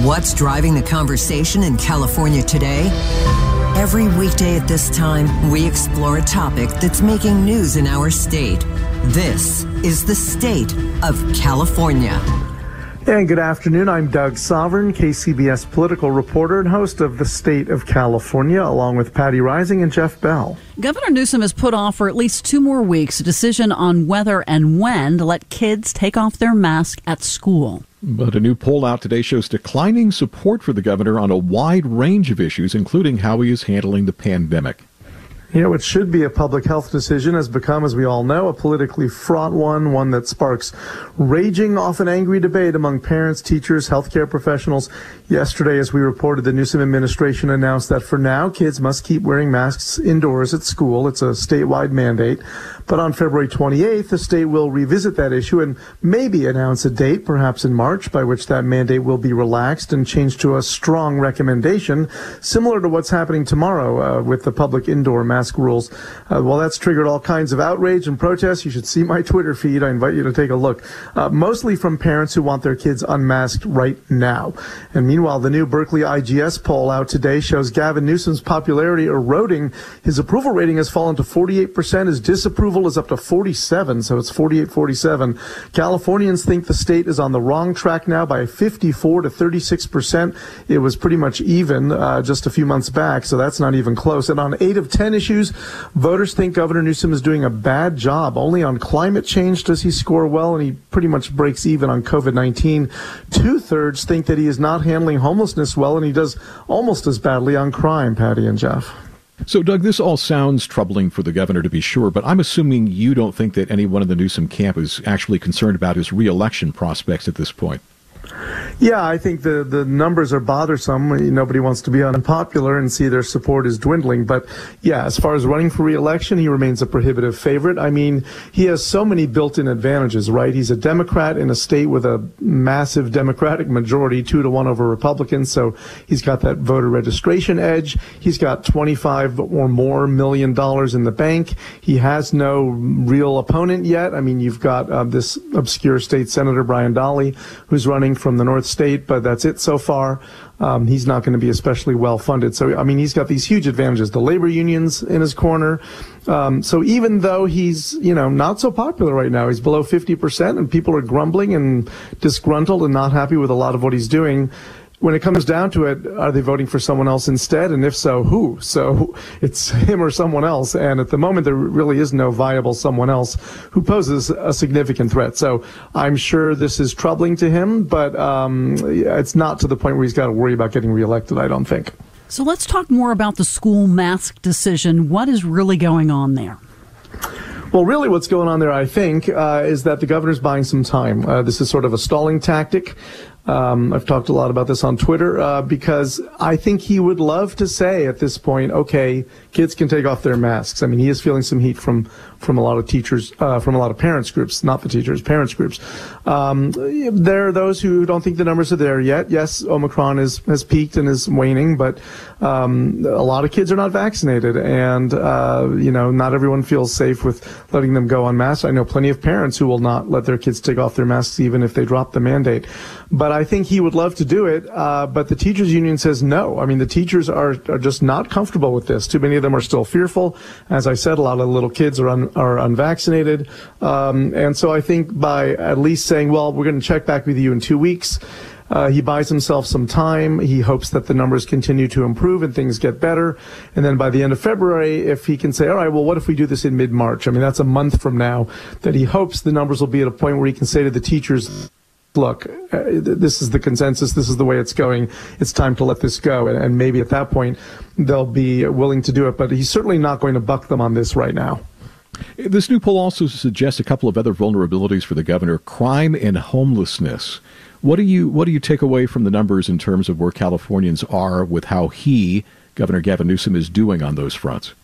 What's driving the conversation in California today? Every weekday at this time, we explore a topic that's making news in our state. This is the state of California. And good afternoon. I'm Doug Sovern, KCBS political reporter and host of The State of California, along with Patti Reising and Jeff Bell. Governor Newsom has put off for at least two more weeks a decision on whether and when to let kids take off their mask at school. But a new poll out today shows declining support for the governor on a wide range of issues, including how he is handling the pandemic. You know, it should be a public health decision has become, as we all know, a politically fraught one, one that sparks raging, often angry debate among parents, teachers, healthcare professionals. Yesterday, as we reported, the Newsom administration announced that for now, kids must keep wearing masks indoors at school. It's a statewide mandate. But on February 28th, the state will revisit that issue and maybe announce a date, perhaps in March, by which that mandate will be relaxed and changed to a strong recommendation, similar to what's happening tomorrow uh, with the public indoor mask rules. Uh, well, that's triggered all kinds of outrage and protests. You should see my Twitter feed. I invite you to take a look. Uh, mostly from parents who want their kids unmasked right now. And meanwhile, the new Berkeley IGS poll out today shows Gavin Newsom's popularity eroding. His approval rating has fallen to 48%. His disapproval approval is up to 47, so it's 48 47. Californians think the state is on the wrong track now by 54 to 36 percent. It was pretty much even uh, just a few months back, so that's not even close. And on eight of 10 issues, voters think Governor Newsom is doing a bad job. Only on climate change does he score well, and he pretty much breaks even on COVID 19. Two thirds think that he is not handling homelessness well, and he does almost as badly on crime, Patti and Jeff. So, Doug, this all sounds troubling for the governor to be sure, but I'm assuming you don't think that anyone in the Newsom camp is actually concerned about his reelection prospects at this point. Yeah, I think the, the numbers are bothersome. Nobody wants to be unpopular and see their support is dwindling. But yeah, as far as running for reelection, he remains a prohibitive favorite. I mean, he has so many built in advantages, right? He's a Democrat in a state with a massive Democratic majority, two to one over Republicans. So he's got that voter registration edge. He's got 25 or more million dollars in the bank. He has no real opponent yet. I mean, you've got uh, this obscure state senator, Brian Dahle, who's running from the North State, but that's it so far. Um, he's not going to be especially well funded. So, I mean, he's got these huge advantages. The labor unions in his corner. Um, so even though he's, you know, not so popular right now, he's below 50% and people are grumbling and disgruntled and not happy with a lot of what he's doing when it comes down to it, are they voting for someone else instead? And if so, who? So it's him or someone else. And at the moment, there really is no viable someone else who poses a significant threat. So I'm sure this is troubling to him, but um, it's not to the point where he's got to worry about getting reelected, I don't think. So let's talk more about the school mask decision. What is really going on there? Well, really, what's going on there, I think, uh, is that the governor's buying some time. Uh, this is sort of a stalling tactic. Um, I've talked a lot about this on Twitter uh, because I think he would love to say at this point, okay, kids can take off their masks. I mean, he is feeling some heat from from a lot of teachers, uh, from a lot of parents groups, not the teachers, parents groups. Um, there are those who don't think the numbers are there yet. Yes, Omicron is, has peaked and is waning, but um, a lot of kids are not vaccinated, and uh, you know, not everyone feels safe with letting them go unmasked. I know plenty of parents who will not let their kids take off their masks even if they drop the mandate. But I think he would love to do it, uh, but the teachers union says no. I mean, the teachers are, are just not comfortable with this. Too many of them are still fearful. As I said, a lot of little kids are un, are unvaccinated, um, and so I think by at least saying, well, we're going to check back with you in two weeks. Uh, he buys himself some time. He hopes that the numbers continue to improve and things get better. And then by the end of February, if he can say, all right, well, what if we do this in mid March? I mean, that's a month from now that he hopes the numbers will be at a point where he can say to the teachers, look, uh, this is the consensus. This is the way it's going. It's time to let this go. And, and maybe at that point, they'll be willing to do it. But he's certainly not going to buck them on this right now. This new poll also suggests a couple of other vulnerabilities for the governor crime and homelessness. What do you what do you take away from the numbers in terms of where Californians are with how he, Governor Gavin Newsom, is doing on those fronts?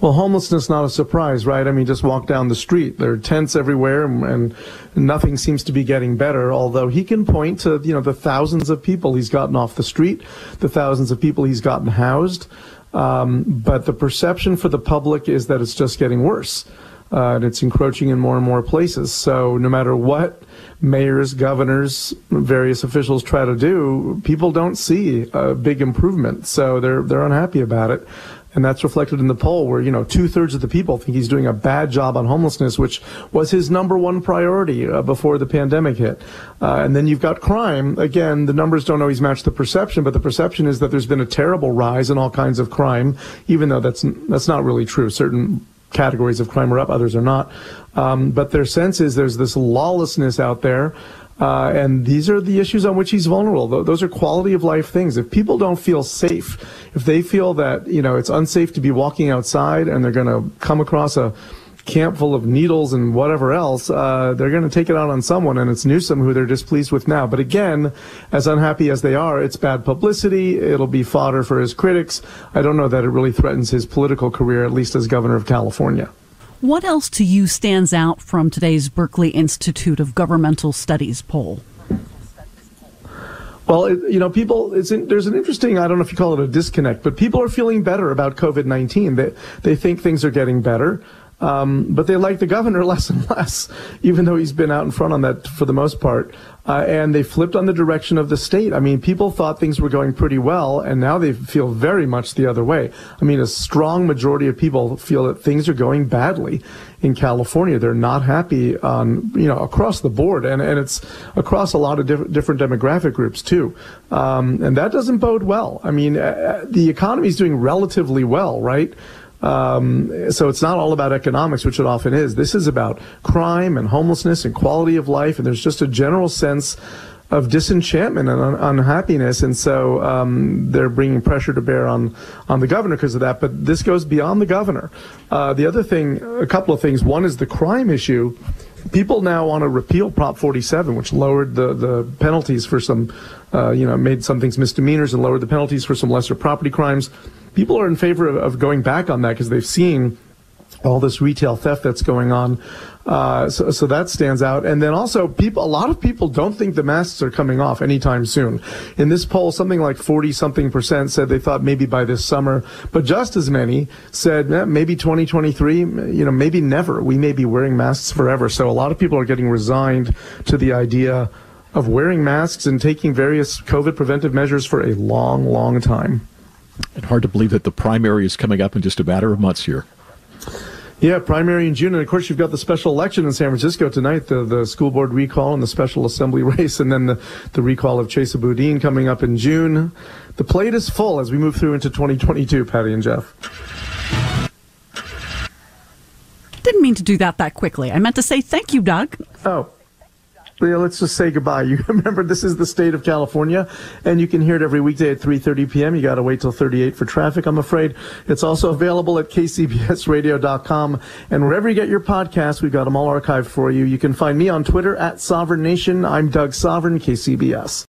Well, homelessness not a surprise, right? I mean, just walk down the street. There are tents everywhere, and, and, nothing seems to be getting better. Although he can point to, you know, the thousands of people he's gotten off the street, the thousands of people he's gotten housed. Um, but the perception for the public is that it's just getting worse. Uh, and it's encroaching in more and more places. So no matter what mayors, governors, various officials try to do, people don't see a big improvement. So they're they're unhappy about it. And that's reflected in the poll where, you know, two thirds of the people think he's doing a bad job on homelessness, which was his number one priority uh, before the pandemic hit. Uh, and then you've got crime. Again, the numbers don't always match the perception, but the perception is that there's been a terrible rise in all kinds of crime, even though that's, that's not really true. Certain categories of crime are up, others are not. Um, but their sense is there's this lawlessness out there. Uh, and these are the issues on which he's vulnerable. Those are quality of life things. If people don't feel safe, if they feel that, you know, it's unsafe to be walking outside and they're going to come across a camp full of needles and whatever else, uh, they're going to take it out on someone, and it's Newsom who they're displeased with now. But again, as unhappy as they are, it's bad publicity. It'll be fodder for his critics. I don't know that it really threatens his political career, at least as governor of California. What else to you stands out from today's Berkeley Institute of Governmental Studies poll? Well, you know, people, in, there's an interesting, I don't know if you call it a disconnect, but people are feeling better about COVID 19. They, they think things are getting better. Um, but they like the governor less and less, even though he's been out in front on that for the most part. Uh, and they flipped on the direction of the state. I mean, people thought things were going pretty well, and now they feel very much the other way. I mean, a strong majority of people feel that things are going badly in California. They're not happy on, you know, across the board, and, and it's across a lot of diff- different demographic groups too. Um, and that doesn't bode well. I mean, uh, the economy is doing relatively well, right? Um, so it's not all about economics, which it often is. This is about crime and homelessness and quality of life, and there's just a general sense of disenchantment and un- unhappiness, and so um, they're bringing pressure to bear on on the governor because of that. But this goes beyond the governor. Uh, the other thing, a couple of things. One is the crime issue. People now want to repeal Prop 47, which lowered the the penalties for some, uh, you know, made some things misdemeanors and lowered the penalties for some lesser property crimes. People are in favor of, of going back on that because they've seen all this retail theft that's going on. Uh, so, so that stands out. And then also, people, a lot of people don't think the masks are coming off anytime soon. In this poll, something like 40 something percent said they thought maybe by this summer, but just as many said eh, maybe 2023, you know, maybe never. We may be wearing masks forever. So a lot of people are getting resigned to the idea of wearing masks and taking various COVID preventive measures for a long, long time. And hard to believe that the primary is coming up in just a matter of months here. Yeah, primary in June, and of course you've got the special election in San Francisco tonight, the the school board recall and the special assembly race, and then the, the recall of Chesa Boudin coming up in June. The plate is full as we move through into 2022, Patti and Jeff. Didn't mean to do that that quickly. I meant to say thank you, Doug. Oh, yeah, let's just say goodbye. You remember this is the state of California, and you can hear it every weekday at 3:30 p.m. You got to wait till 38 for traffic. I'm afraid it's also available at kcbsradio.com and wherever you get your podcasts. We've got them all archived for you. You can find me on Twitter at Sovern Nation. I'm Doug Sovern, KCBS.